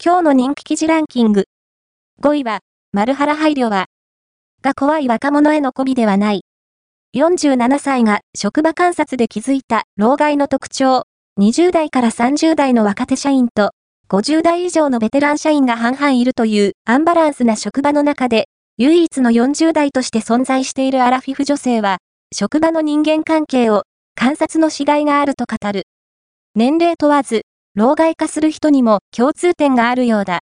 今日の人気記事ランキング。5位は、マルハラ配慮は、が怖い若者への媚びではない。47歳が職場観察で気づいた老害の特徴。20代から30代の若手社員と50代以上のベテラン社員が半々いるというアンバランスな職場の中で唯一の40代として存在しているアラフィフ女性は職場の人間関係を観察のしがいがあると語る。年齢問わず老害化する人にも共通点があるようだ。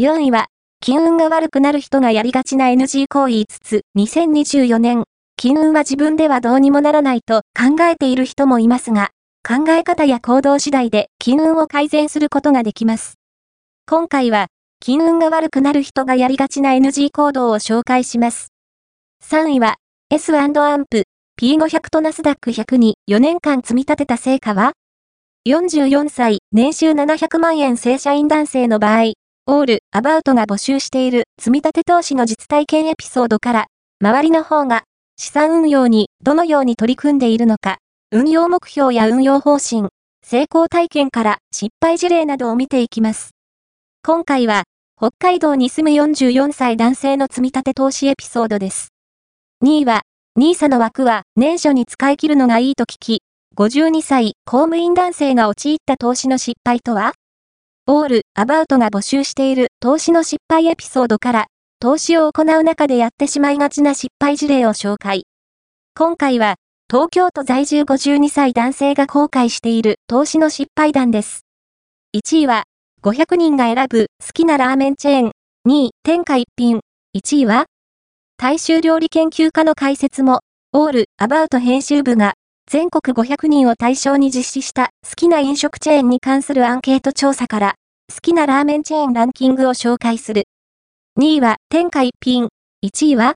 4位は、金運が悪くなる人がやりがちな NG 行為5つ、2024年、金運は自分ではどうにもならないと考えている人もいますが、考え方や行動次第で金運を改善することができます。今回は、金運が悪くなる人がやりがちな NG 行動を紹介します。3位は、S& アンプ、P500 とナスダック100に4年間積み立てた成果は？44歳、年収700万円正社員男性の場合、オール、アバウトが募集している積立投資の実体験エピソードから、周りの方が資産運用にどのように取り組んでいるのか、運用目標や運用方針、成功体験から失敗事例などを見ていきます。今回は、北海道に住む44歳男性の積立投資エピソードです。2位は、NISA の枠は年初に使い切るのがいいと聞き、52歳、公務員男性が陥った投資の失敗とは？オール、アバウトが募集している投資の失敗エピソードから、投資を行う中でやってしまいがちな失敗事例を紹介。今回は、東京都在住52歳男性が後悔している投資の失敗談です。1位は、500人が選ぶ好きなラーメンチェーン。2位、天下一品。1位は、大衆料理研究家の解説も、オール、アバウト編集部が全国500人を対象に実施した好きな飲食チェーンに関するアンケート調査から、好きなラーメンチェーンランキングを紹介する。2位は天下一品。1位は